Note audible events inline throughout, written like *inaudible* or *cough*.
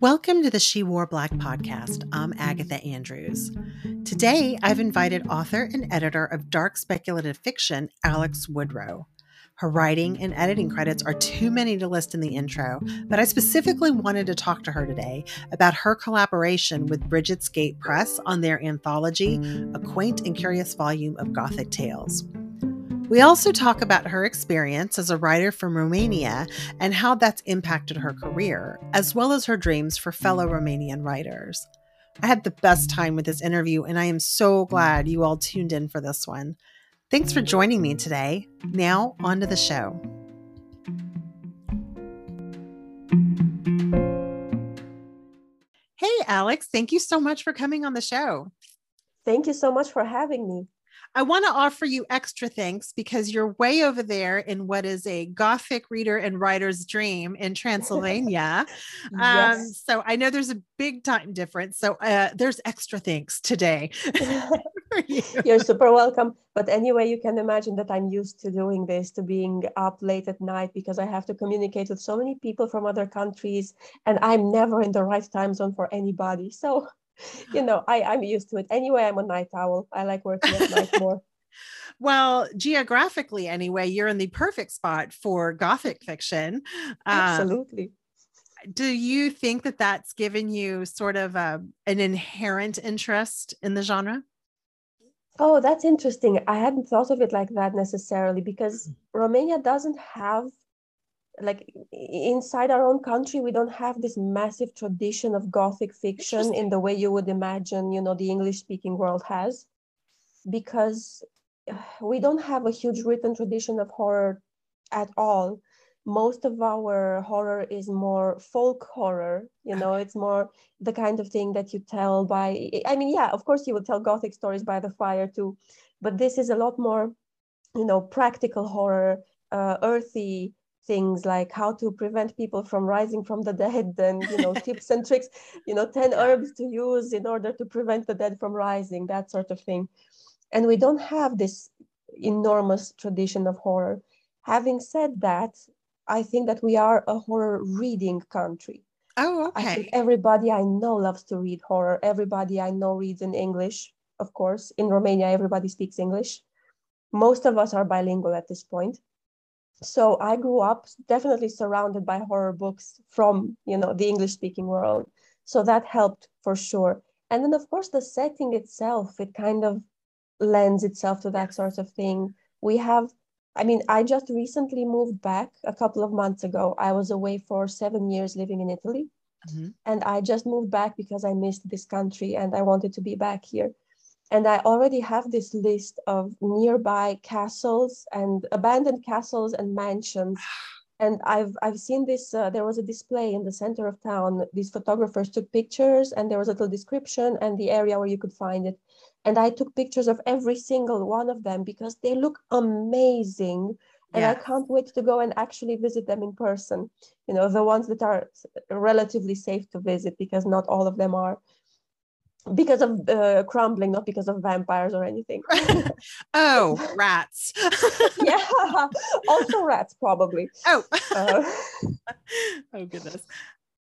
Welcome to the She Wore Black podcast. I'm Agatha Andrews. Today, I've invited author and editor of dark speculative fiction, Alex Woodroe. Her writing and editing credits are too many to list in the intro, but I specifically wanted to talk to her today about her collaboration with Brigids Gate Press on their anthology, A Quaint and Curious Volume of Gothic Tales. We also talk about her experience as a writer from Romania and how that's impacted her career, as well as her dreams for fellow Romanian writers. I had the best time with this interview, and I am so glad you all tuned in for this one. Thanks for joining me today. Now, on to the show. Hey, Alex, thank you so much for coming on the show. Thank you so much for having me. I want to offer you extra thanks because you're way over there in what is a Gothic reader and writer's dream in Transylvania. *laughs* Um, yes. um, so I know there's a big time difference. So uh, there's extra thanks today. *laughs* *laughs* you. You're super welcome. But anyway, you can imagine that I'm used to doing this, to being up late at night because I have to communicate with so many people from other countries and I'm never in the right time zone for anybody. So *laughs* you know, I, I'm used to it. Anyway, I'm a night owl. I like working at night more. *laughs* well, geographically, anyway, you're in the perfect spot for Gothic fiction. Um, Absolutely. Um, do you think that that's given you sort of a, um, an inherent interest in the genre? Oh, that's interesting. I hadn't thought of it like that necessarily because mm. Romania doesn't have like inside our own country we don't have this massive tradition of gothic fiction in the way you would imagine you know the english speaking world has because we don't have a huge written tradition of horror at all. Most of our horror is more folk horror you know it's more the kind of thing that you tell by i mean yeah of course you would tell gothic stories by the fire too but this is a lot more you know practical horror uh, earthy things like how to prevent people from rising from the dead *laughs* and you know tips and tricks you know 10 herbs to use in order to prevent the dead from rising that sort of thing. And we don't have this enormous tradition of horror. Having said that i think that we are a horror reading country. Oh okay. I think everybody i know loves to read horror. Everybody i know reads in english of course. In romania everybody speaks english. Most of us are bilingual at this point so i grew up definitely surrounded by horror books from you know the english speaking world. So that helped for sure. And then of course the setting itself it kind of lends itself to that sort of thing. We have i mean i just recently moved back a couple of months ago. I was away for seven years living in italy. Mm-hmm. and i just moved back because i missed this country and i wanted to be back here and I already have this list of nearby castles and abandoned castles and mansions. And I've I've seen this. Uh, there was a display in the center of town. These photographers took pictures, and there was a little description and the area where you could find it. And I took pictures of every single one of them because they look amazing. And I can't wait to go and actually visit them in person. You know, the ones that are relatively safe to visit because not all of them are because of uh, crumbling, not because of vampires or anything. *laughs* oh, rats. *laughs* yeah, also rats probably. Oh, uh, *laughs* oh goodness.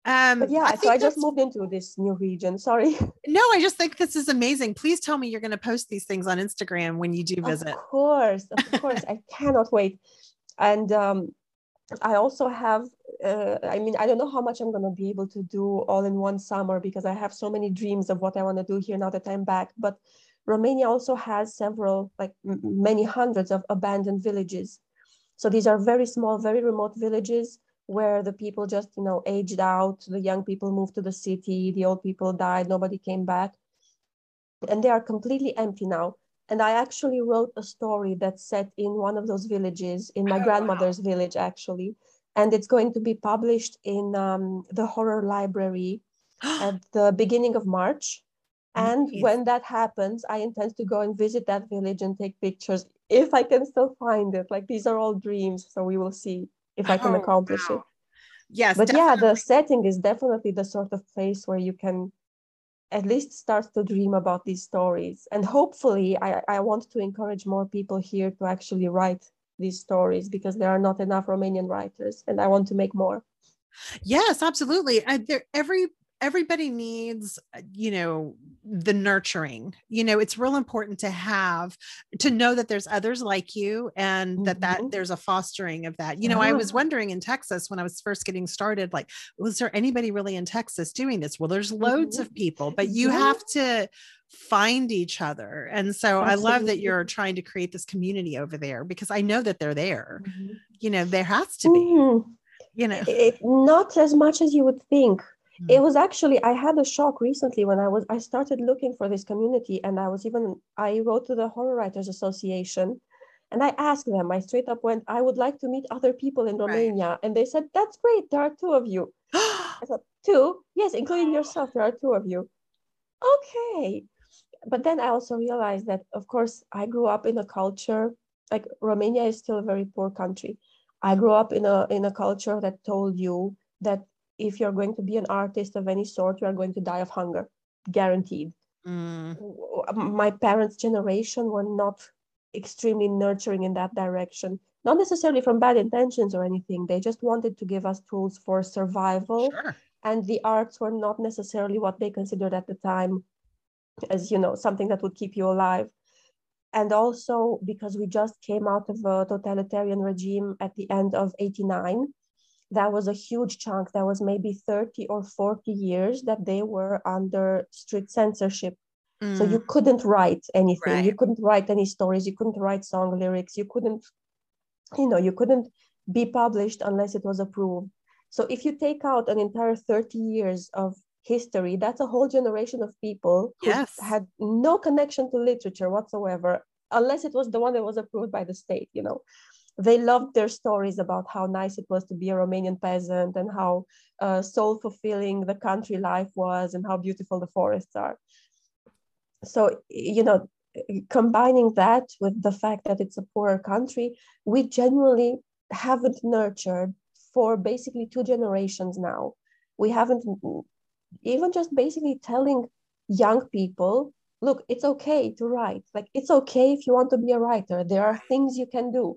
Um, but yeah, I so I just moved into this new region. Sorry. No, I just think this is amazing. Please tell me you're going to post these things on Instagram when you do visit. Of course, of course, I cannot wait. And um, I also have uh, I mean, I don't know how much I'm going to be able to do all in one summer because I have so many dreams of what I want to do here now that I'm back. But Romania also has several, like many hundreds of abandoned villages. So these are very small, very remote villages where the people just, you know, aged out. The young people moved to the city, the old people died, nobody came back. And they are completely empty now. And I actually wrote a story that's set in one of those villages, in my oh, grandmother's village, actually and it's going to be published in um, the horror library *gasps* at the beginning of March. And when that happens, I intend to go and visit that village and take pictures if I can still find it. Like these are all dreams, so we will see if I can oh, accomplish wow. it. Yes, but definitely. yeah, the setting is definitely the sort of place where you can at least start to dream about these stories. And hopefully, I, I want to encourage more people here to actually write these stories because there are not enough Romanian writers, and I want to make more. Yes, absolutely. there, every everybody needs uh, you know the nurturing you know it's real important to have to know that there's others like you and that that mm-hmm. there's a fostering of that you know i was wondering in texas when i was first getting started like was there anybody really in texas doing this well there's loads mm-hmm. of people but you yeah. have to find each other and so Absolutely. i love that you're trying to create this community over there because i know that they're there mm-hmm. you know there has to be mm-hmm. you know it, not as much as you would think Mm. It was actually I had a shock recently when I was I started looking for this community and I was even I wrote to the Horror Writers Association and I asked them, I straight up went, I would like to meet other people in Romania. Right. And they said, That's great, there are two of you. *gasps* I thought, two? Yes, including yourself, there are two of you. Okay. But then I also realized that of course I grew up in a culture like Romania is still a very poor country. I grew up in a in a culture that told you that if you're going to be an artist of any sort, you are going to die of hunger, guaranteed. Mm. My parents' generation were not extremely nurturing in that direction, not necessarily from bad intentions or anything. They just wanted to give us tools for survival. Sure. And the arts were not necessarily what they considered at the time as, you know, something that would keep you alive. And also because we just came out of a totalitarian regime at the end of 89 that was a huge chunk. That was maybe 30 or 40 years that they were under strict censorship. Mm. So you mm. couldn't write anything. Right. You couldn't write any stories. You couldn't write song lyrics. You couldn't, you know, you couldn't be published unless it was approved. So if you take out an entire 30 years of history, that's a whole generation of people who yes. had no connection to literature whatsoever, unless it was the one that was approved by the state, you know they loved their stories about how nice it was to be a Romanian peasant and how uh, soul fulfilling the country life was and how beautiful the forests are. So, you know, combining that with the fact that it's a poorer country, we genuinely haven't nurtured for basically two generations now. We haven't even just basically telling young people look it's okay to write like it's okay if you want to be a writer there are things you can do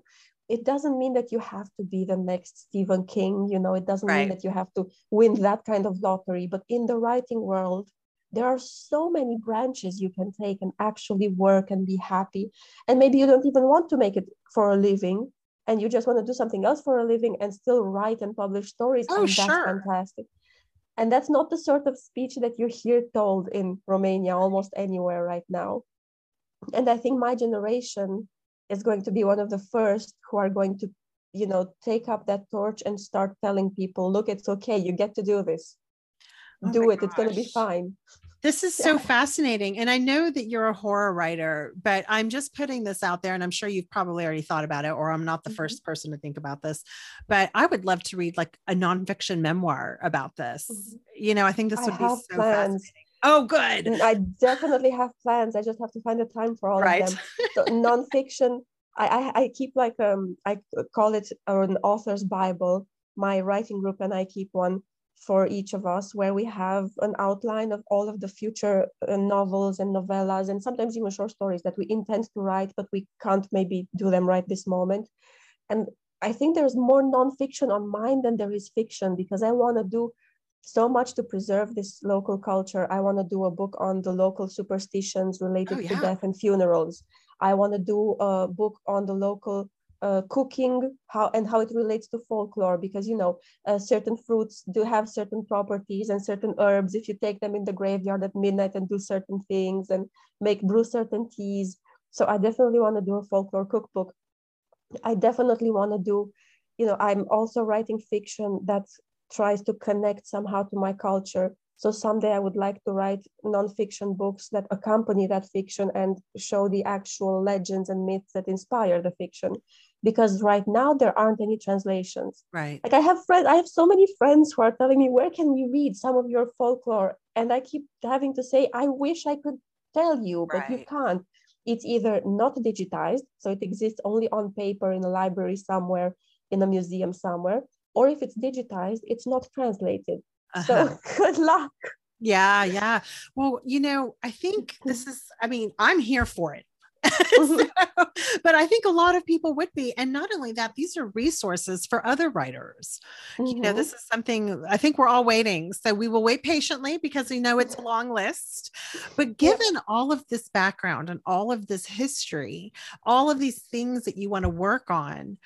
it doesn't mean that you have to be the next Stephen King, you know, it doesn't right. mean that you have to win that kind of lottery. But in the writing world, there are so many branches you can take and actually work and be happy. And maybe you don't even want to make it for a living and you just want to do something else for a living and still write and publish stories. Oh, and sure. that's fantastic. And that's not the sort of speech that you hear told in Romania almost anywhere right now. And I think my generation is going to be one of the first who are going to you know take up that torch and start telling people look it's okay you get to do this oh do it gosh. it's going to be fine this is so yeah. fascinating. And I know that you're a horror writer, but I'm just putting this out there and I'm sure you've probably already thought about it, or I'm not the mm-hmm. first person to think about this. But I would love to read like a nonfiction memoir about this. Mm-hmm. You know, I think this would I be so plans. fascinating. Oh, good. I definitely have plans. I just have to find the time for all right. of them. *laughs* So nonfiction, I, I, I keep like um I call it an author's Bible. My writing group and I keep one for each of us where we have an outline of all of the future uh, novels and novellas and sometimes even short stories that we intend to write, but we can't maybe do them right this moment. And I think there's more nonfiction on mine than there is fiction because I want to do so much to preserve this local culture. I want to do a book on the local superstitions related oh, yeah. to death and funerals. I want to do a book on the local uh, cooking how and how it relates to folklore because you know uh, certain fruits do have certain properties and certain herbs if you take them in the graveyard at midnight and do certain things and make brew certain teas so i definitely want to do a folklore cookbook i definitely want to do you know i'm also writing fiction that tries to connect somehow to my culture. So someday I would like to write nonfiction books that accompany that fiction and show the actual legends and myths that inspire the fiction. Because right now there aren't any translations. Right. Like I have friends, I have so many friends who are telling me, where can we read some of your folklore? And I keep having to say, I wish I could tell you, but right. you can't. It's either not digitized, so it exists only on paper in a library somewhere, in a museum somewhere, or if it's digitized, it's not translated. Uh-huh. So *laughs* good luck. Yeah, yeah. Well, you know, I think *laughs* this is, I mean, I'm here for it. *laughs* so, but I think a lot of people would be. And not only that, these are resources for other writers. Mm-hmm. You know, mm-hmm. this is something I think we're all waiting. So we will wait patiently because we know it's a long list. But given yeah. all of this background and all of this history, all of these things that you want to work on,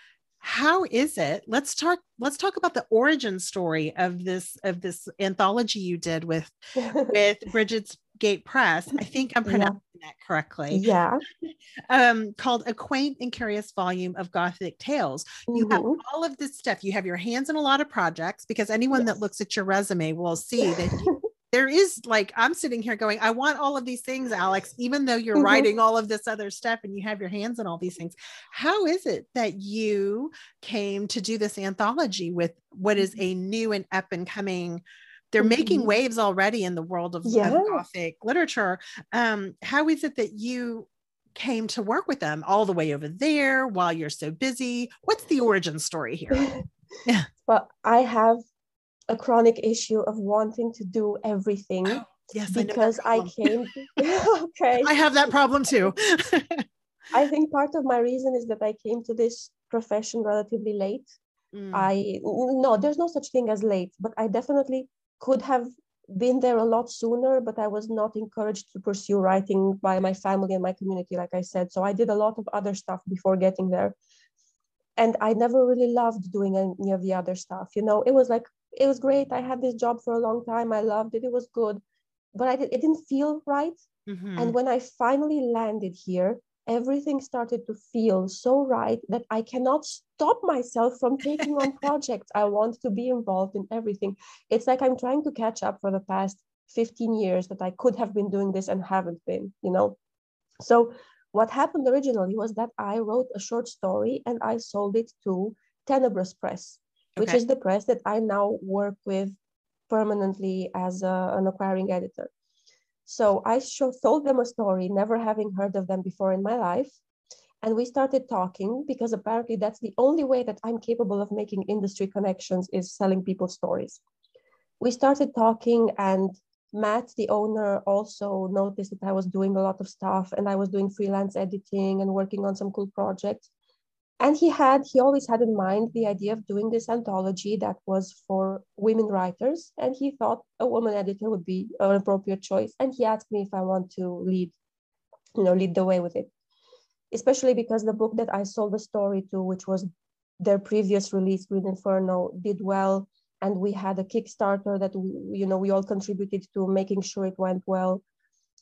how is it let's talk let's talk about the origin story of this of this anthology you did with *laughs* with brigids gate press i think i'm pronouncing yeah. that correctly yeah *laughs* um called a quaint and curious volume of gothic tales mm-hmm. you have mm-hmm. all of this stuff you have your hands in a lot of projects because anyone yes. that looks at your resume will see that you, there is like I'm sitting here going, I want all of these things, Alex, even though you're mm-hmm. writing all of this other stuff and you have your hands on all these things. How is it that you came to do this anthology with what is a new and up and coming? They're mm-hmm. making waves already in the world of, yeah. of Gothic literature. Um, how is it that you came to work with them all the way over there while you're so busy? What's the origin story here? yeah. *laughs* Well, I have a chronic issue of wanting to do everything. Oh, yes, because I, I came. *laughs* okay. I have that problem too. *laughs* I think part of my reason is that I came to this profession relatively late. Mm. I no, there's no such thing as late, but I definitely could have been there a lot sooner, but I was not encouraged to pursue writing by my family and my community, like I said. So I did a lot of other stuff before getting there. And I never really loved doing any of the other stuff. You know, it was like it was great. I had this job for a long time. I loved it. It was good, but I did, it didn't feel right. Mm-hmm. And when I finally landed here, everything started to feel so right that I cannot stop myself from taking on *laughs* projects. I want to be involved in everything. It's like I'm trying to catch up for the past 15 years that I could have been doing this and haven't been, you know? So what happened originally was that I wrote a short story and I sold it to Tenebrous Press which okay. is the press that I now work with permanently as a, an acquiring editor. So I show, told them a story, never having heard of them before in my life. And we started talking because apparently that's the only way that I'm capable of making industry connections is selling people stories. We started talking, and Matt, the owner, also noticed that I was doing a lot of stuff and I was doing freelance editing and working on some cool projects and he had he always had in mind the idea of doing this anthology that was for women writers. And he thought a woman editor would be an appropriate choice. And he asked me if i want to lead you know lead the way with it. Especially because the book that i sold the story to which was their previous release green inferno did well. And we had a kickstarter that we, you know we all contributed to making sure it went well.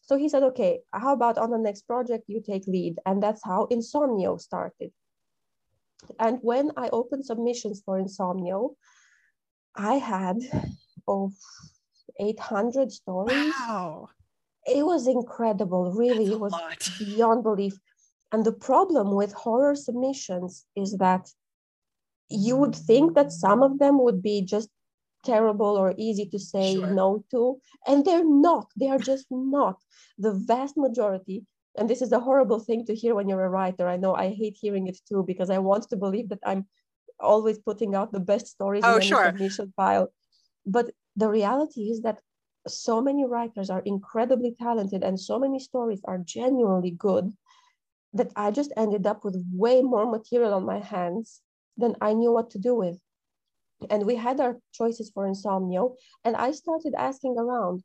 So he said okay how about on the next project you take lead? And that's how insomnio started and when I opened submissions for Insomnio, I had oh, 800 stories. Wow. It was incredible, really. It was lot. *laughs* beyond belief. And the problem with horror submissions is that you would think that some of them would be just terrible or easy to say sure. no to, and they're not. They are just not. The vast majority and this is a horrible thing to hear when you're a writer. I know i hate hearing it too because i want to believe that i'm always putting out the best stories oh, in sure. submission file. But the reality is that so many writers are incredibly talented and so many stories are genuinely good that i just ended up with way more material on my hands than i knew what to do with. And we had our choices for insomnio and i started asking around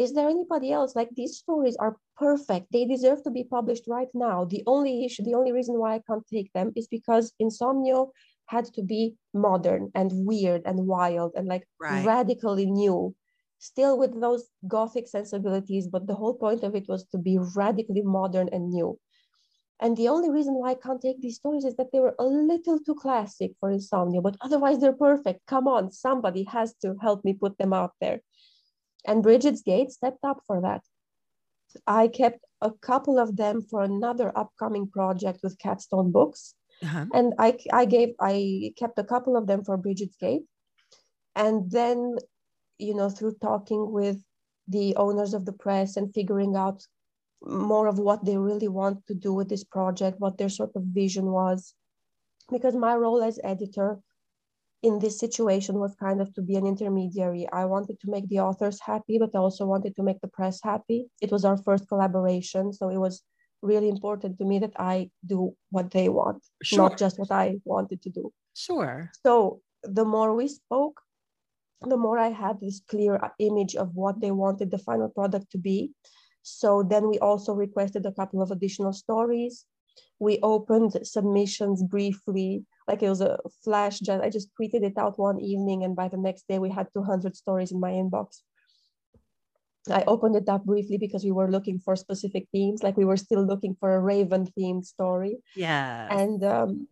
is there anybody else like these stories are perfect they deserve to be published right now the only issue the only reason why i can't take them is because insomnio had to be modern and weird and wild and like right. radically new still with those gothic sensibilities but the whole point of it was to be radically modern and new and the only reason why I can't take these stories is that they were a little too classic for insomnio, but otherwise they're perfect. Come on, somebody has to help me put them out there. And Brigids Gate stepped up for that. I kept a couple of them for another upcoming project with Catstone Books. Uh-huh. And I, I gave, I kept a couple of them for Brigids Gate. And then, you know, through talking with the owners of the press and figuring out more of what they really want to do with this project, what their sort of vision was. Because my role as editor in this situation was kind of to be an intermediary. I wanted to make the authors happy, but I also wanted to make the press happy. It was our first collaboration, so it was really important to me that I do what they want, Sure. not just what I wanted to do. Sure. So the more we spoke, the more I had this clear uh, image of what they wanted the final product to be. So then we also requested a couple of additional stories. We opened submissions briefly, like it was a flash. Just, I just tweeted it out one evening, and by the next day, we had 200 stories in my inbox. I opened it up briefly because we were looking for specific themes, like we were still looking for a Raven themed story. Yeah. And um,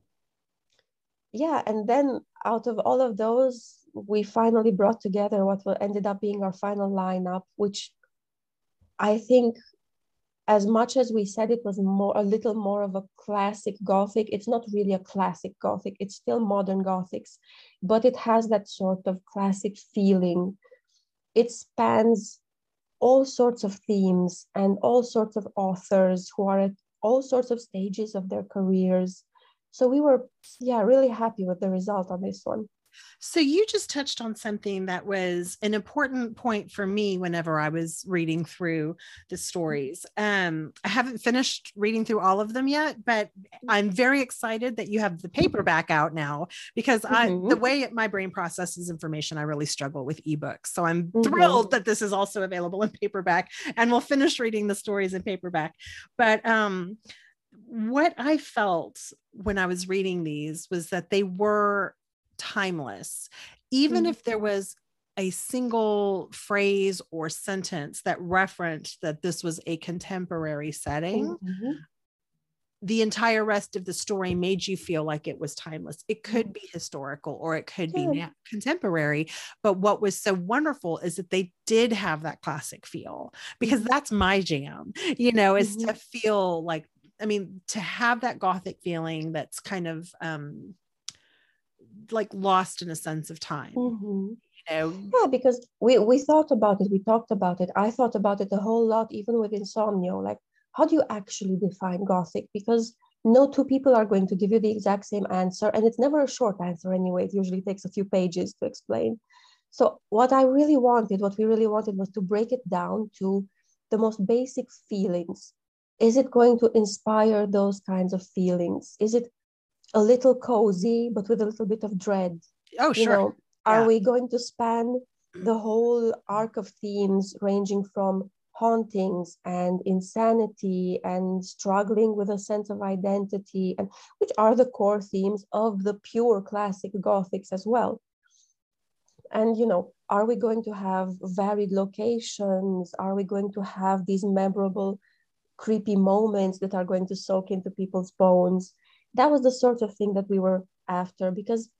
yeah, and then out of all of those, we finally brought together what ended up being our final lineup, which I think, as much as we said it was more a little more of a classic Gothic, it's not really a classic Gothic. It's still modern Gothics, but it has that sort of classic feeling. It spans all sorts of themes and all sorts of authors who are at all sorts of stages of their careers. So we were, yeah, really happy with the result on this one. So you just touched on something that was an important point for me whenever I was reading through the stories. Um, I haven't finished reading through all of them yet, but I'm very excited that you have the paperback out now because I Mhm. the way my brain processes information, I really struggle with ebooks. So I'm Mhm. thrilled that this is also available in paperback and we'll finish reading the stories in paperback. But um what I felt when I was reading these was that they were timeless. Even Mhm. if there was a single phrase or sentence that referenced that this was a contemporary setting, Mhm. the entire rest of the story made you feel like it was timeless. It could be historical or it could be Yeah. na- contemporary. But what was so wonderful is that they did have that classic feel because Mhm. that's my jam, you know, is Mhm. to feel like, I mean, to have that gothic feeling that's kind of um like lost in a sense of time, Mhm. you know. Yeah, because we we thought about it, we talked about it. I thought about it a whole lot, even with insomnio. Like, how do you actually define Gothic? Because no two people are going to give you the exact same answer, and it's never a short answer anyway. It usually takes a few pages to explain. So, what I really wanted, what we really wanted, was to break it down to the most basic feelings. Is it going to inspire those kinds of feelings? Is it a little cozy, but with a little bit of dread? Oh, you sure. know are Yeah. we going to span the whole arc of themes ranging from hauntings and insanity and struggling with a sense of identity and which are the core themes of the pure classic gothics as well and you know are we going to have varied locations are we going to have these memorable creepy moments that are going to soak into people's bones that was the sort of thing that we were after because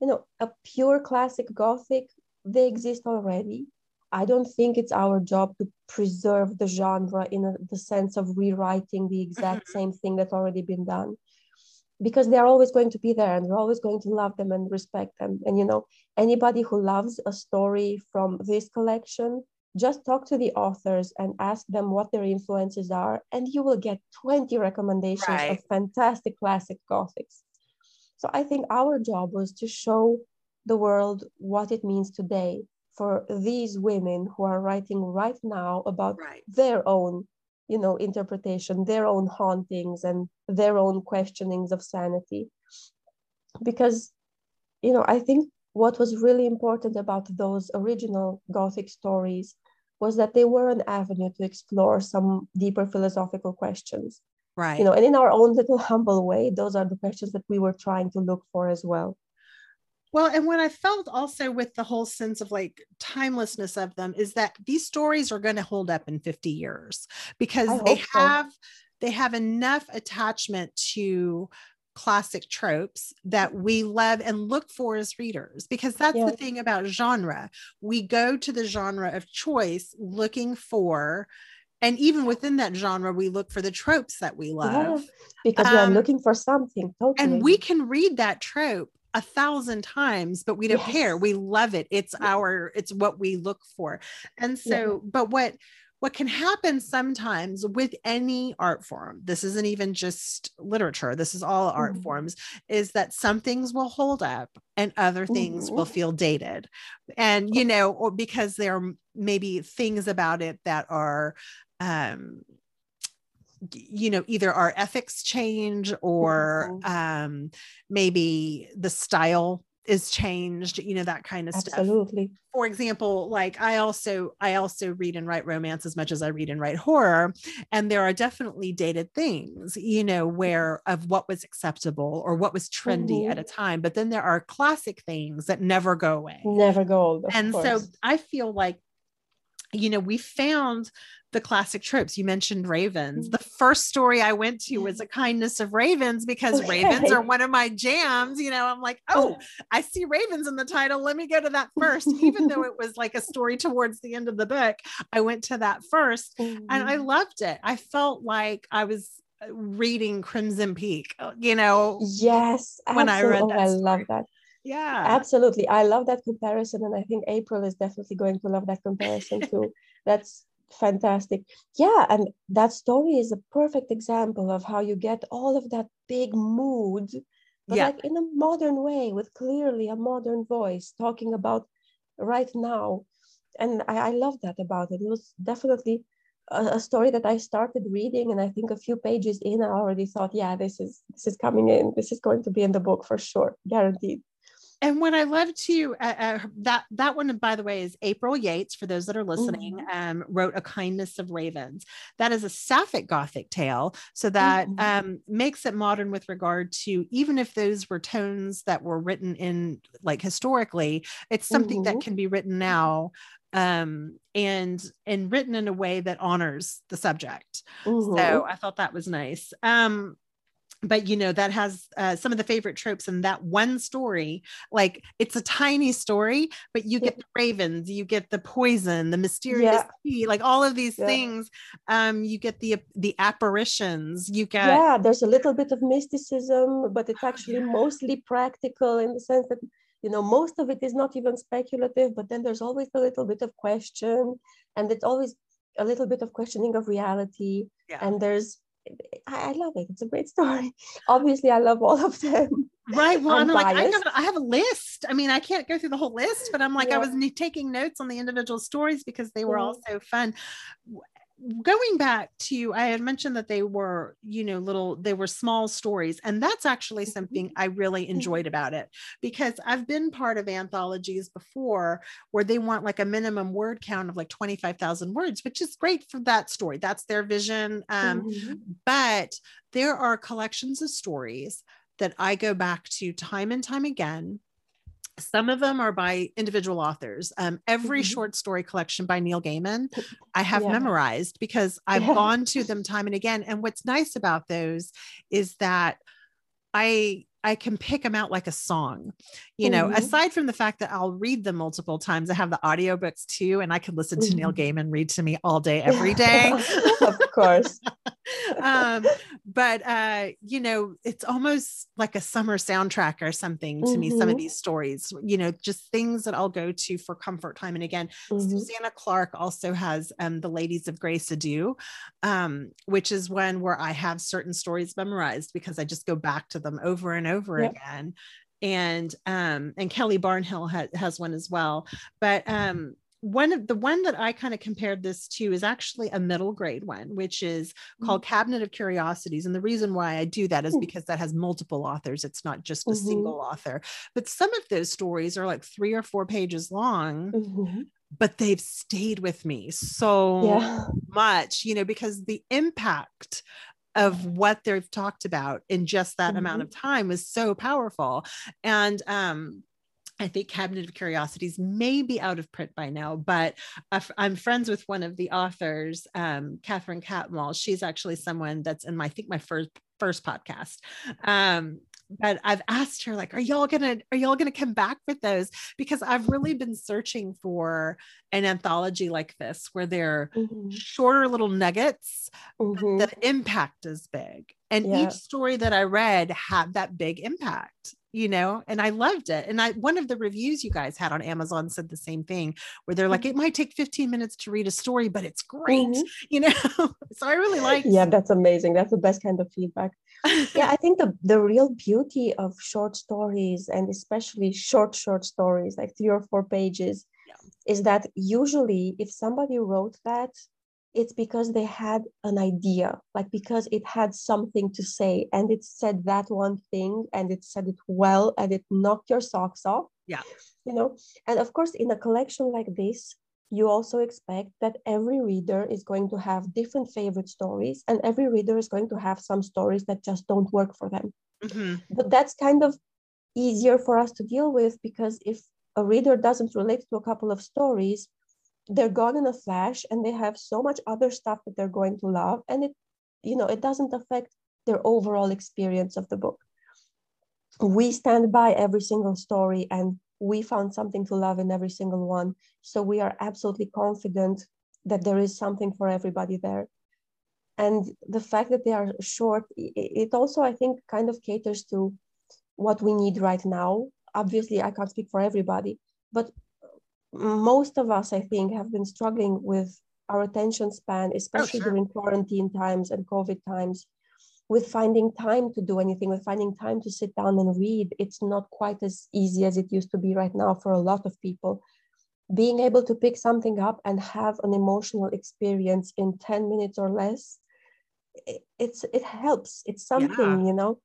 you know, a pure classic Gothic, they exist already. I don't think it's our job to preserve the genre in a, the sense of rewriting the exact Mhm. same thing that's already been done. Because they're always going to be there and we're always going to love them and respect them. And, you know, anybody who loves a story from this collection, just talk to the authors and ask them what their influences are, and you will get 20 recommendations Right. of fantastic classic Gothics. So I think our job was to show the world what it means today for these women who are writing right now about Right. their own, you know, interpretation, their own hauntings and their own questionings of sanity. Because, you know, I think what was really important about those original Gothic stories was that they were an avenue to explore some deeper philosophical questions Right. you know and in our own little humble way those are the questions that we were trying to look for as well Well, and what I felt also with the whole sense of like timelessness of them is that these stories are going to hold up in 50 years because they hope so. have they have enough attachment to classic tropes that we love and look for as readers because that's Yeah. the thing about genre. We go to the genre of choice looking for and even within that genre we look for the tropes that we love. Yeah, because we are Um, looking for something totally. and we can read that trope a thousand times but we don't care. We love it. It's our it's what we look for. And so but what what can happen sometimes with any art form this isn't even just literature this is all art Mhm. forms is that some things will hold up and other things will Mhm. feel dated and you know or because there are maybe things about it that are um you know either our ethics change or Mhm. um maybe the style is changed you know that kind of stuff Absolutely. for example like i also i also read and write romance as much as i read and write horror and there are definitely dated things you know where of what was acceptable or what was trendy at mm-hmm. a time but then there are classic things that never go away Never go old. and so i feel like you know we found the classic tropes you mentioned ravens the first story i went to was a kindness of ravens because *laughs* ravens are one of my jams you know i'm like oh i see ravens in the title let me go to that first even though it was like a story towards the end of the book i went to that first *laughs* and i Mhm. loved it i felt like i was uh, reading crimson peak uh, you know yes, when I read absolutely. that I love that. yeah Absolutely. I love that comparison. And I think April is definitely going to love that comparison *laughs* too. That's fantastic. Yeah. And that story is a perfect example of how you get all of that big mood, but Yeah. like in a modern way with clearly a modern voice talking about right now. And I, I love that about it. It was definitely a, a story that I started reading, and I think a few pages in, I already thought, yeah, this is this is coming in. This is going to be in the book for sure, guaranteed. And what I love to uh, uh, that that one, by the way, is April Yates. For those that are listening, um, wrote "A Kindness of Ravens." That is a sapphic Gothic tale, so that Mhm. um, makes it modern with regard to even if those were tones that were written in like historically, it's something that Mhm. can be written now um and and written in a way that honors the subject so i thought that was nice um but you know that has uh, some of the favorite tropes in that one story like it's a tiny story but you get the ravens you get the poison the mysterious Yeah. tea like all of these Yeah. things um you get the the apparitions you get yeah, there's a little bit of mysticism, but it's Oh, actually yeah. mostly practical in the sense that you know most of it is not even speculative, but then there's always a little bit of question, and it's always a little bit of questioning of reality. Yeah. And there's I, I love it. It's a great story. *laughs* Obviously, I love all of them. Right. Well, I'm, I'm like, I have, I have a list. I mean, I can't go through the whole list, but I'm like, I was taking notes on the individual stories because they were all Mhm. so fun. Going back to, I had mentioned that they were, you know, little, they were small stories. And that's actually Mhm. something I really enjoyed about it because I've been part of anthologies before where they want like a minimum word count of like 25,000 words, which is great for that story. That's their vision. Um, Mhm. but there are collections of stories that I go back to time and time again. Some of them are by individual authors. Um, every Mhm. short story collection by Neil Gaiman, I have Yeah. memorized because *laughs* I've Yeah. gone to them time and again. And what's nice about those is that I I can pick them out like a song. You know, Mhm. aside from the fact that I'll read them multiple times, I have the audiobooks too, and I can listen to Neil Mhm. Gaiman read to me all day, every *laughs* day. of course. *laughs* um, but uh, you know, it's almost like a summer soundtrack or something to me. Some of Mhm. these stories, you know, just things that I'll go to for comfort time and again. Mhm. Susanna Clarke also has um, the Ladies of Grace Adieu, um, which is one where I have certain stories memorized because I just go back to them over and over Yep. again. And um, and Kelly Barnhill ha- has one as well. But um, one of the one that I kind of compared this to is actually a middle grade one, which is called Cabinet of Curiosities. And the reason why I do that is Mm. because that has multiple authors. It's not just a Mhm. single author. But some of those stories are like three or four pages long, Mhm. but they've stayed with me so Yeah. much, you know, because the impact of what they've talked about in just that amount of time was so powerful. And um I think Cabinet of Curiosities may be out of print by now, but I'm friends with one of the authors, um, Katherine Catmull. She's actually someone that's in my, I think my first first podcast. Um, but I've asked her, like, are y'all gonna are y'all gonna come back with those? Because I've really been searching for an anthology like this where they're Mhm. shorter little nuggets, Mhm. the impact is big. And Yeah. each story that I read had that big impact, you know, and I loved it. And I one of the reviews you guys had on Amazon said the same thing, where they're like, it might take 15 minutes to read a story, but it's great, Mhm. *laughs* you know. so I really like Yeah, that's amazing. That's the best kind of feedback. Yeah, I think the, the real beauty of short stories and especially short, short stories, like three or four pages, *laughs* Yeah. is that usually if somebody wrote that, it's because they had an idea, like because it had something to say and it said that one thing and it said it well and it knocked your socks off. Yeah. You know, and of course, in a collection like this, you also expect that every reader is going to have different favorite stories and every reader is going to have some stories that just don't work for them. Mm-hmm. But that's kind of easier for us to deal with because if a reader doesn't relate to a couple of stories, they're gone in a flash and they have so much other stuff that they're going to love and it you know it doesn't affect their overall experience of the book. We stand by every single story and we found something to love in every single one. So we are absolutely confident that there is something for everybody there. And the fact that they are short it also i think kind of caters to what we need right now. Obviously i can't speak for everybody but most of us, I think, have been struggling with our attention span, especially oh, sure. during quarantine times and COVID times, with finding time to do anything, with finding time to sit down and read. It's not quite as easy as it used to be right now for a lot of people. Being able to pick something up and have an emotional experience in 10 minutes or less, it, it's it helps. It's something, yeah. you know.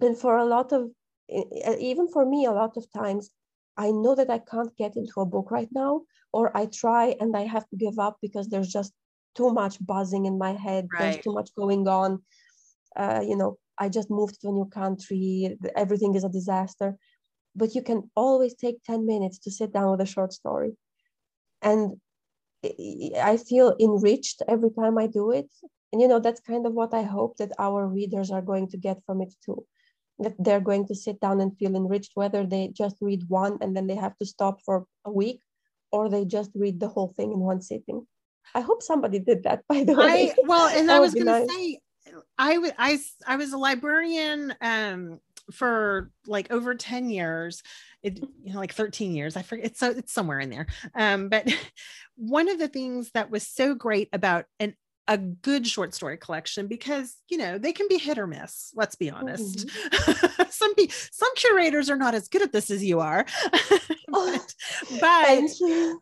And for a lot of even for me, a lot of times I know that I can't get into a book right now, or I try and I have to give up because there's just too much buzzing in my head. Right. There's too much going on. Uh, you know, I just moved to a new country. Everything is a disaster. But you can always take 10 minutes to sit down with a short story. And I feel enriched every time I do it. And, you know, that's kind of what I hope that our readers are going to get from it too that they're going to sit down and feel enriched, whether they just read one and then they have to stop for a week, or they just read the whole thing in one sitting. I hope somebody did that, *laughs* by the way. I, well, and I was going nice. to say, I, w- I, I was a librarian um, for like over 10 years it you know like 13 years i forget it's so it's somewhere in there um, but *laughs* one of the things that was so great about an a good short story collection because you know they can be hit or miss let's be honest mm-hmm. *laughs* some pe- some curators are not as good at this as you are *laughs* but, but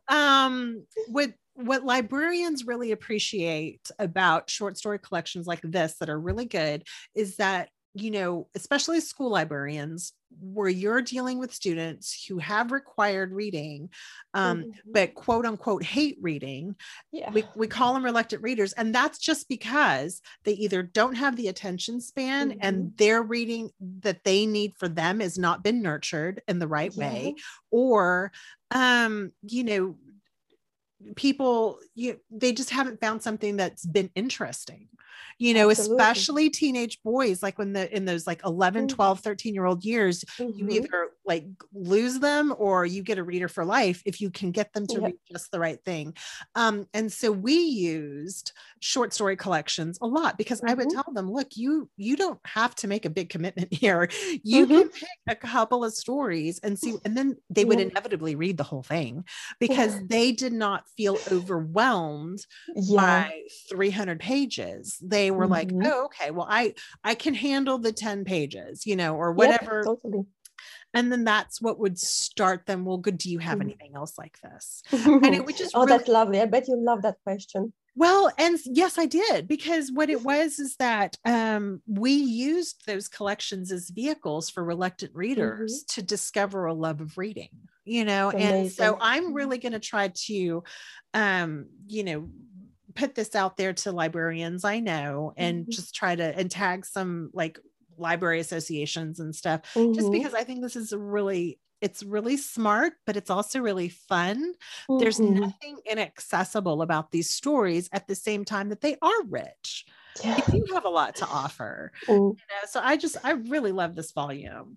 um with what librarians really appreciate about short story collections like this that are really good is that you know, especially school librarians, where you're dealing with students who have required reading, um, mm-hmm. but quote unquote hate reading, yeah. we, we call them reluctant readers. And that's just because they either don't have the attention span mm-hmm. and their reading that they need for them has not been nurtured in the right yeah. way, or, um, you know, people you they just haven't found something that's been interesting you know Absolutely. especially teenage boys like when the in those like 11 mm-hmm. 12 13 year old years mm-hmm. you either like lose them or you get a reader for life if you can get them to read just the right thing um, and so we used short story collections a lot because mm-hmm. i would mm-hmm. tell them look you you don't have to make a big commitment *laughs* here you mm-hmm. can pick a couple of stories and see and then they would inevitably read the whole thing because they did not feel overwhelmed yeah. by 300 pages they were like mm-hmm. oh okay well i i can handle the 10 pages you know or whatever totally and then that's what would start them well good do you have mm-hmm. anything else like this and it would *laughs* just oh really, that's lovely i bet you love that question well and yes i did because what it *laughs* was is that um, we used those collections as vehicles for reluctant readers mm-hmm. to discover a love of reading you know and so i'm mm-hmm. really going to try to um, you know put this out there to librarians I know and mm-hmm. just try to and tag some like library associations and stuff mm-hmm. just because I think this is really it's really smart but it's also really fun mm-hmm. there's nothing inaccessible about these stories at the same time that they are rich yeah. you have a lot to offer mm. you know? so i just i really love this volume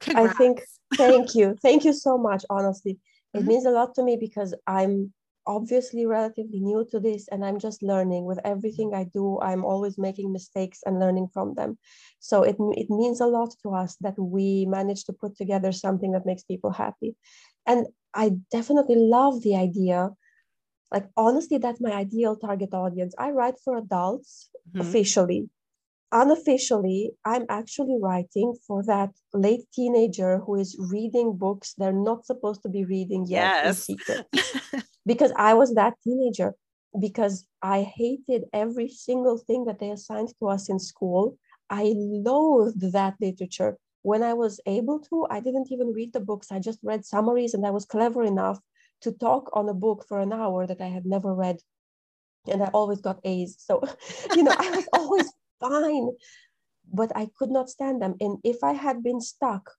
Congrats. i think *laughs* thank you thank you so much honestly it mm-hmm. means a lot to me because i'm obviously relatively new to this and i'm just learning. With everything i do i'm always making mistakes and learning from them. So it, it means a lot to us that we manage to put together something that makes people happy. And i definitely love the idea like honestly that's my ideal target audience. I write for adults mm-hmm. officially unofficially i'm actually writing for that late teenager who is reading books they're not supposed to be reading yet yes. in secret *laughs* because I was that teenager. because I hated every single thing that they assigned to us in school. I loathed that literature. When I was able to, I didn't even read the books. I just read summaries and I was clever enough to talk on a book for an hour that I had never read. And I always got A's. So, *laughs* you know, I was always fine, but I could not stand them. And if I had been stuck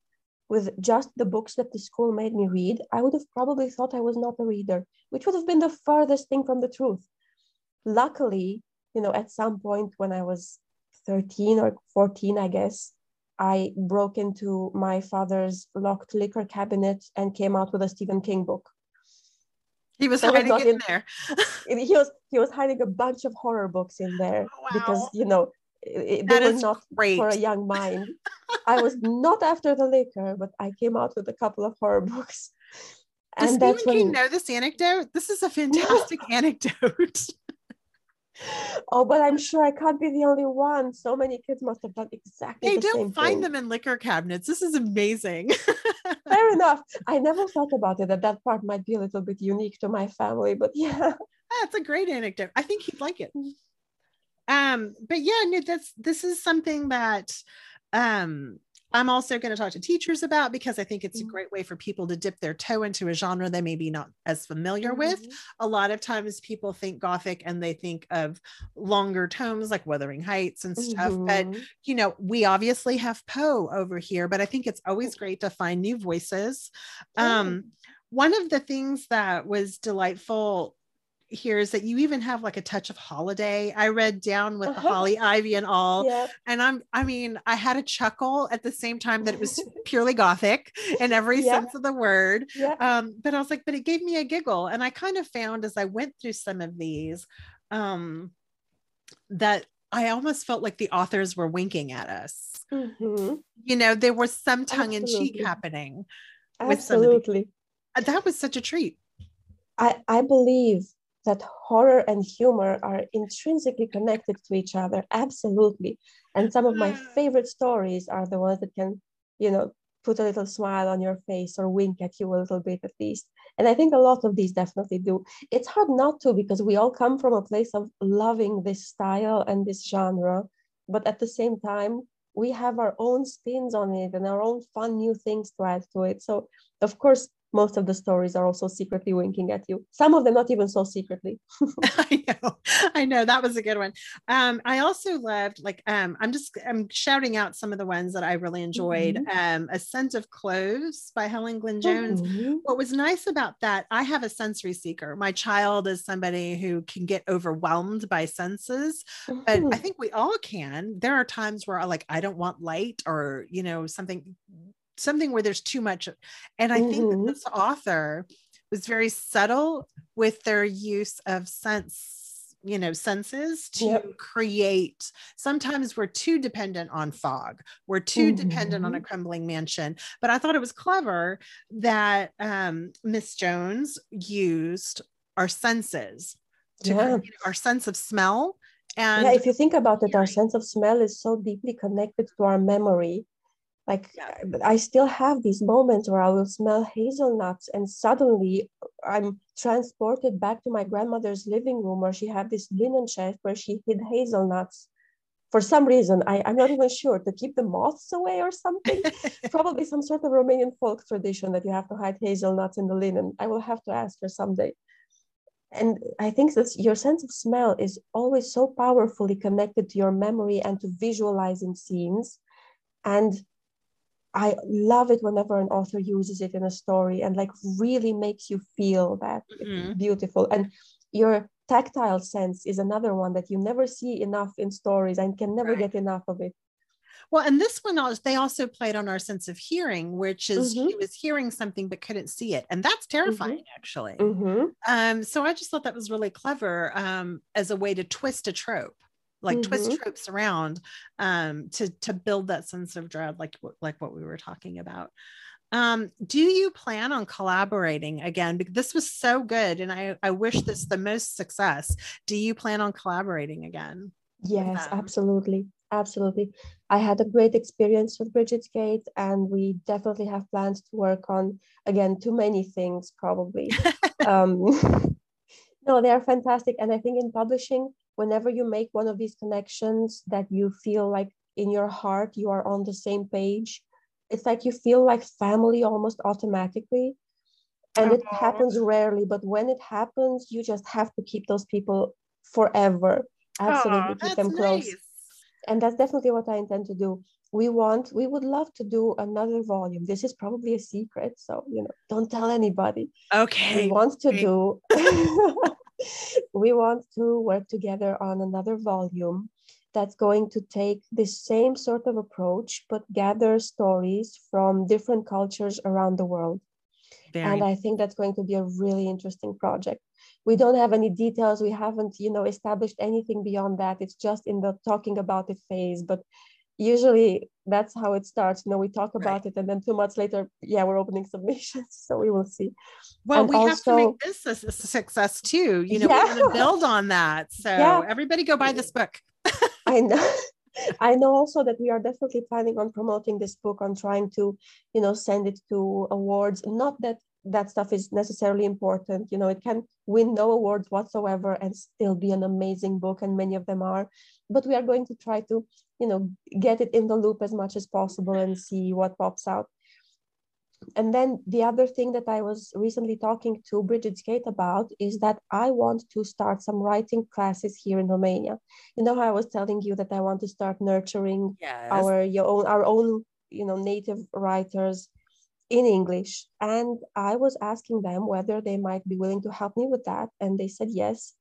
with just the books that the school made me read, I would have probably thought I was not a reader, which would have been the furthest thing from the truth. Luckily, you know, at some point when I was 13 or 14, I guess, I broke into my father's locked liquor cabinet and came out with a Stephen King book. He was so hiding it in, in there. *laughs* he was he was hiding a bunch of horror books in there oh, wow. because you know it, they were not great. for a young mind. *laughs* I was not after the liquor, but I came out with a couple of horror books. Does and Stephen King when... know this anecdote? This is a fantastic *laughs* anecdote. *laughs* oh, but I'm sure I can't be the only one. So many kids must have done exactly. They the don't find thing. them in liquor cabinets. This is amazing. Fair enough. I never thought about it. That that part might be a little bit unique to my family, but yeah. That's a great anecdote. I think he'd like it. Mm. Um, but yeah, no, that's this is something that um I'm also going to talk to teachers about because I think it's a mm-hmm. great way for people to dip their toe into a genre they may be not as familiar mm-hmm. with. A lot of times people think Gothic and they think of longer tomes like Wuthering Heights and stuff. Mm-hmm. But, you know, we obviously have Poe over here, but I think it's always great to find new voices. Um, one of the things that was delightful here is that you even have like a touch of holiday. I read down with uh-huh. the holly ivy and all. Yep. And I'm I mean, I had a chuckle at the same time that it was *laughs* purely gothic in every yep. sense of the word. Yep. Um, but I was like, but it gave me a giggle. And I kind of found as I went through some of these, um, that I almost felt like the authors were winking at us. Mm-hmm. You know, there was some tongue in cheek happening. Absolutely. That was such a treat. I, I believe that horror and humor are intrinsically connected to each other absolutely. And some of my favorite stories are the ones that can you know put a little smile on your face or wink at you a little bit at least. And i think a lot of these definitely do. It's hard not to because we all come from a place of loving this style and this genre but at the same time we have our own spins on it and our own fun new things to add to it. So of course most of the stories are also secretly winking at you. Some of them not even so secretly. *laughs* *laughs* I know. I know that was a good one. Um, I also loved like um, I'm just I'm shouting out some of the ones that I really enjoyed. Mm-hmm. Um, A Scent of Cloves by Helen Glynn Jones. Mm-hmm. What was nice about that, I have a sensory seeker. My child is somebody who can get overwhelmed by senses, mm-hmm. but I mm-hmm. think we all can. There are times where I like I don't want light or you know something something where there's too much and i mm-hmm. think this author was very subtle with their use of sense you know senses to yep. create sometimes we're too dependent on fog we're too mm-hmm. dependent on a mm-hmm. crumbling mansion but i thought it was clever that um, miss jones used our senses to yeah. our sense of smell and yeah if you think about it our sense of smell is so deeply connected to our memory like yeah. i still have these moments where i will smell hazelnuts and suddenly i'm transported back to my grandmother's living room where she had this linen shelf where she hid hazelnuts. For some reason I, i'm not even sure to keep the moths away or something? *laughs* Probably some sort of romanian folk tradition that you have to hide hazelnuts in the linen. I will have to ask her someday. And i think that your sense of smell is always so powerfully connected to your memory and to visualizing scenes. And I love it whenever an author uses it in a story and like really makes you feel that mm-hmm. beautiful. And your tactile sense is another one that you never see enough in stories and can never right. get enough of it. Well, and this one, they also played on our sense of hearing, which is mm-hmm. he was hearing something but couldn't see it, and that's terrifying, mm-hmm. actually. Mm-hmm. Um, so I just thought that was really clever um, as a way to twist a trope like mm-hmm. twist tropes around um, to to build that sense of dread, like like what we were talking about. Um, do you plan on collaborating again? Because this was so good, and I I wish this the most success. Do you plan on collaborating again? Yes, absolutely, absolutely. I had a great experience with Brigid's Gate, and we definitely have plans to work on again too many things probably. *laughs* um, *laughs* No, they are fantastic. And I think in publishing, whenever you make one of these connections that you feel like in your heart you are on the same page, it's like you feel like family almost automatically. And it uh-huh. happens rarely, but when it happens, you just have to keep those people forever. Absolutely keep them close. Nice. And that's definitely what I intend to do we want we would love to do another volume this is probably a secret so you know don't tell anybody okay we want to do *laughs* *laughs* *laughs* we want to work together on another volume that's going to take the same sort of approach but gather stories from different cultures around the world. Very and i think that's going to be a really interesting project. We don't have any details. We haven't you know established anything beyond that. It's just in the talking about it phase but usually that's how it starts. You know, we talk about right. it, and then two months later, yeah, we're opening *laughs* submissions. So we will see. Well, and we also, have to make this a, a success too. You know, yeah. we're going to build on that. So yeah. everybody, go buy this book. *laughs* I know. *laughs* I know also that we are definitely planning on promoting this book, on trying to, you know, send it to awards. Not that that stuff is necessarily important. You know, it can win no awards whatsoever and still be an amazing book, and many of them are. But we are going to try to you know get it in the loop as much as possible and see what pops out and then the other thing that i was recently talking to Brigids Gate about is that i want to start some writing classes here in romania you know how i was telling you that i want to start nurturing yes. our your own our own you know native writers in english and i was asking them whether they might be willing to help me with that and they said yes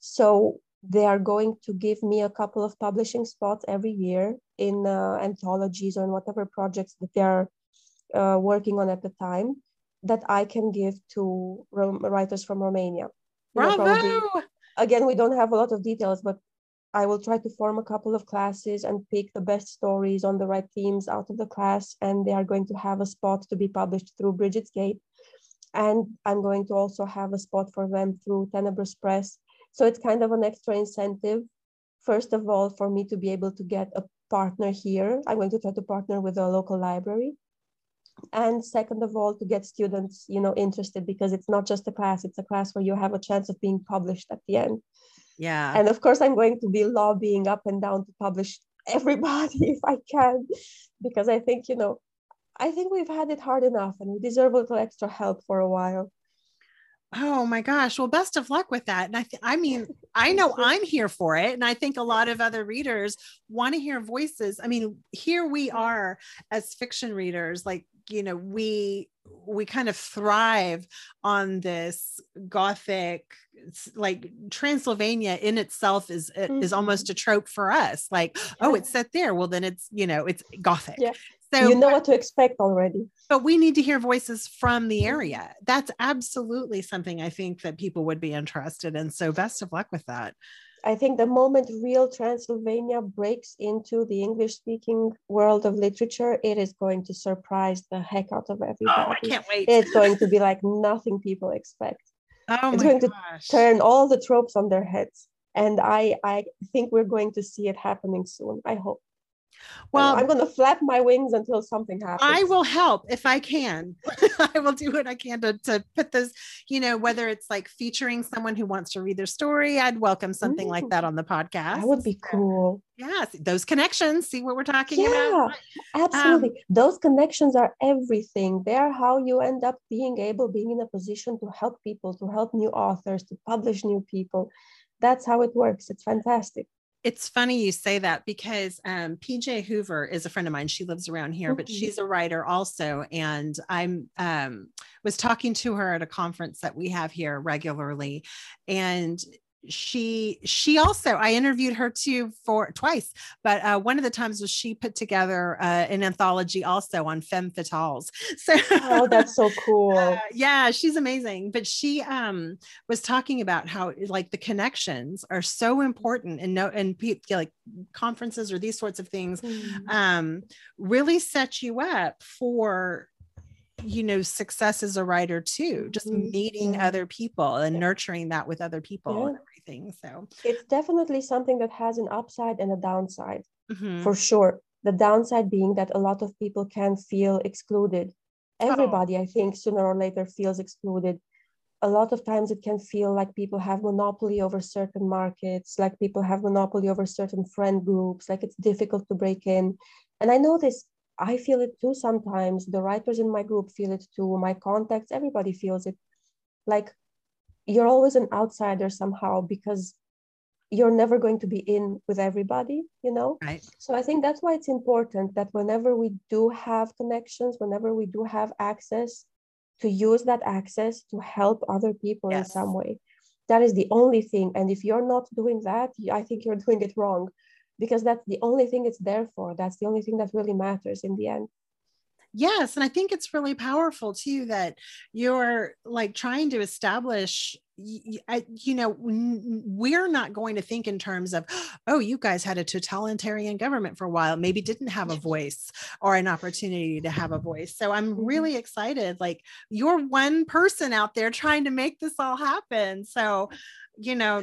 so they are going to give me a couple of publishing spots every year in uh, anthologies or in whatever projects that they are uh, working on at the time that I can give to Rom- writers from Romania. Bravo! Know, probably, again, we don't have a lot of details, but I will try to form a couple of classes and pick the best stories on the right themes out of the class, and they are going to have a spot to be published through Brigid's Gate. And I'm going to also have a spot for them through Tenebrous Press so it's kind of an extra incentive, first of all, for me to be able to get a partner here. I'm going to try to partner with a local library. And second of all, to get students, you know, interested because it's not just a class, it's a class where you have a chance of being published at the end. Yeah. And of course, I'm going to be lobbying up and down to publish everybody *laughs* if I can, because I think, you know, I think we've had it hard enough and we deserve a little extra help for a while. Oh my gosh. Well, best of luck with that. And I th- I mean, *laughs* I know I'm here for it. And I think a lot of other readers want to hear voices. I mean, here we are as fiction readers, like, you know, we we kind of thrive on this gothic like transylvania in itself is mm-hmm. is almost a trope for us like oh it's set there well then it's you know it's gothic yeah. So you know what to expect already. But we need to hear voices from the area. That's absolutely something I think that people would be interested in. So best of luck with that. I think the moment real Transylvania breaks into the English speaking world of literature, it is going to surprise the heck out of everybody. Oh, I can't wait. It's going to be like nothing people expect. Oh it's going gosh. to turn all the tropes on their heads. And I, I think we're going to see it happening soon. I hope. Well, I'm going to flap my wings until something happens. I will help if I can. *laughs* I will do what I can to, to put this, you know, whether it's like featuring someone who wants to read their story, I'd welcome something like that on the podcast. That would be cool. Yes, yeah, those connections. See what we're talking yeah, about. Absolutely. Um, those connections are everything. They are how you end up being able, being in a position to help people, to help new authors, to publish new people. That's how it works. It's fantastic it's funny you say that because um, PJ Hoover is a friend of mine. She lives around here, mm-hmm. but she's a writer also. And I'm um, was talking to her at a conference that we have here regularly, and she she also i interviewed her too for twice but uh, one of the times was she put together uh, an anthology also on femme fatales *laughs* so oh that's so cool uh, *laughs* yeah she's amazing but she um was talking about how like the connections are so important and no and like conferences or these sorts of things mm. um really set you up for you know success as a writer too just mm-hmm. meeting other people and nurturing that with other people yeah. Everything so. It's definitely something that has an upside and a downside mm-hmm. for sure. The downside being that a lot of people can feel excluded. Oh. everybody oh. i think sooner or later feels excluded. A lot of times it can feel like people have monopoly over certain markets like people have monopoly over certain friend groups like it's difficult to break in. And i know this i feel it too sometimes. The writers in my group feel it too. My contacts everybody feels it. Like you're always an outsider somehow because you're never going to be in with everybody you know? Right. So i think that's why it's important that whenever we do have connections whenever we do have access to use that access to help other people yes. in some way. That is the only thing and if you're not doing that i think you're *laughs* doing it wrong because that's the only thing it's there for that's the only thing that really matters in the end yes and i think it's really powerful too that you're like trying to establish you know we're not going to think in terms of oh you guys had a totalitarian government for a while maybe didn't have a voice or an opportunity to have a voice. So i'm mm-hmm. really excited like you're one person out there trying to make this all happen. So you know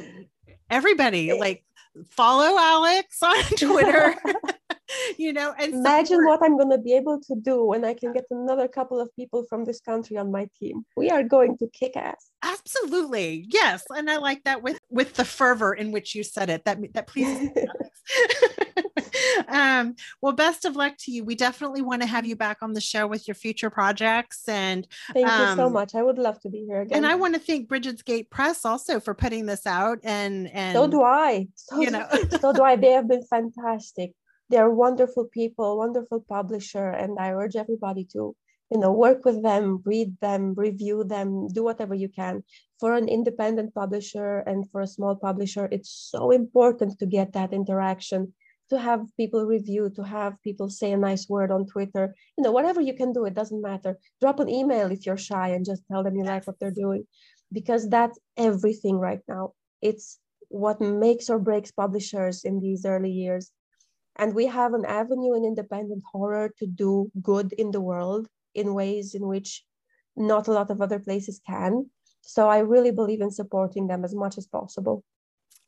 everybody like follow alex on *laughs* twitter *laughs* *laughs* *laughs* you know and imagine support. what i'm going to be able to do when i can get another couple of people from this country on my team. We are going to kick ass. Absolutely. Yes. And i like that with with the fervor in which you said it. That that pleases *laughs* *laughs* um, well best of luck to you. We definitely want to have you back on the show with your future projects and thank um, you so um, much. I would love to be here again and i want to thank brigid's gate press also for putting this out and and so do i. So, you know. So do i. They have been fantastic they're wonderful people, wonderful publisher, and I urge everybody to you know work with them, read them, review them, do whatever you can. For an independent publisher and for a small publisher, it's so important to get that interaction, to have people review, to have people say a nice word on Twitter. You know, whatever you can do, it doesn't matter. Drop an email if you're shy and just tell them you like what they're doing, because that's everything right now. It's what makes or breaks publishers in these early years and we have an avenue in independent horror to do good in the world in ways in which not a lot of other places can. So I really believe in supporting them as much as possible.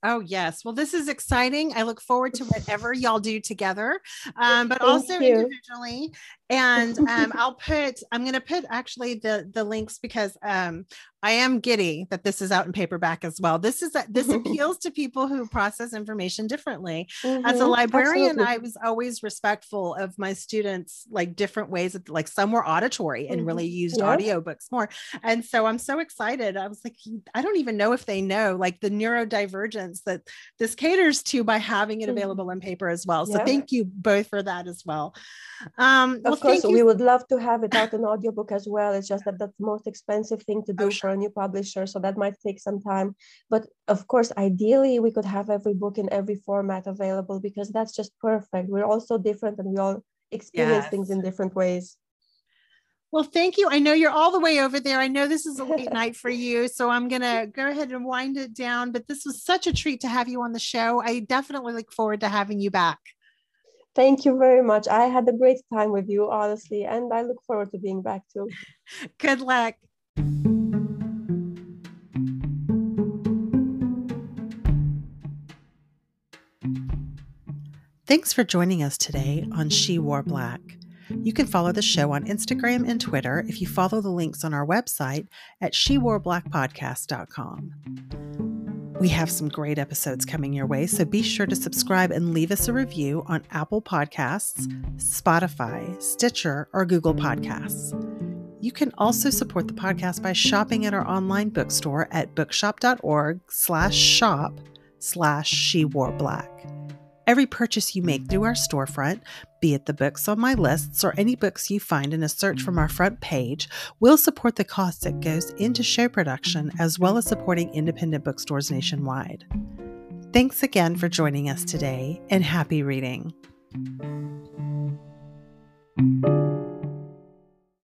Oh, yes. Well, this is exciting. I look forward to *laughs* whatever y'all do together, um, but Thank also you. individually and *laughs* um, I'll put I'm going to put actually the the links because um, I am giddy that this is out in paperback as well. This is this *laughs* appeals to people who process information differently. Mm-hmm. As a mm-hmm. librarian, Absolutely. I was always respectful of my students like different ways of like some were auditory and mm-hmm. really used yeah. audiobooks more. And so I'm so excited. I was like I don't even know if they know like the neurodivergence that this caters to by having it mm-hmm. available in paper as well. So yeah. thank you both for that as well. Um, well, of course, we would love to have it out in audiobook as well. It's just that that's the most expensive thing to oh, do oh, sure. for a new publisher, so that might take some time. But of course, ideally, we could have every book in every format available because that's just perfect. We're all so different, and we all experience yes. things in different ways. Well, thank you. I know you're all the way over there. I know this is a late night for you, so I'm going to go ahead and wind it down. But this was such a treat to have you on the show. I definitely look forward to having you back. Thank you very much. I had a great time with you, honestly, and I look forward to being back too. *laughs* Good luck. Thanks for joining us today on She Wore Black. You can follow the show on Instagram and Twitter if you follow the links on our website at sheworeblackpodcast.com. We have some great episodes coming your way, so be sure to subscribe and leave us a review on Apple Podcasts, Spotify, Stitcher, or Google Podcasts. You can also support the podcast by shopping at our online bookstore at bookshop.org slash shop slash she wore black. Every purchase you make through our storefront, be it the books on my lists or any books you find in a search from our front page, will support the cost that goes into show production as well as supporting independent bookstores nationwide. Thanks again for joining us today and happy reading.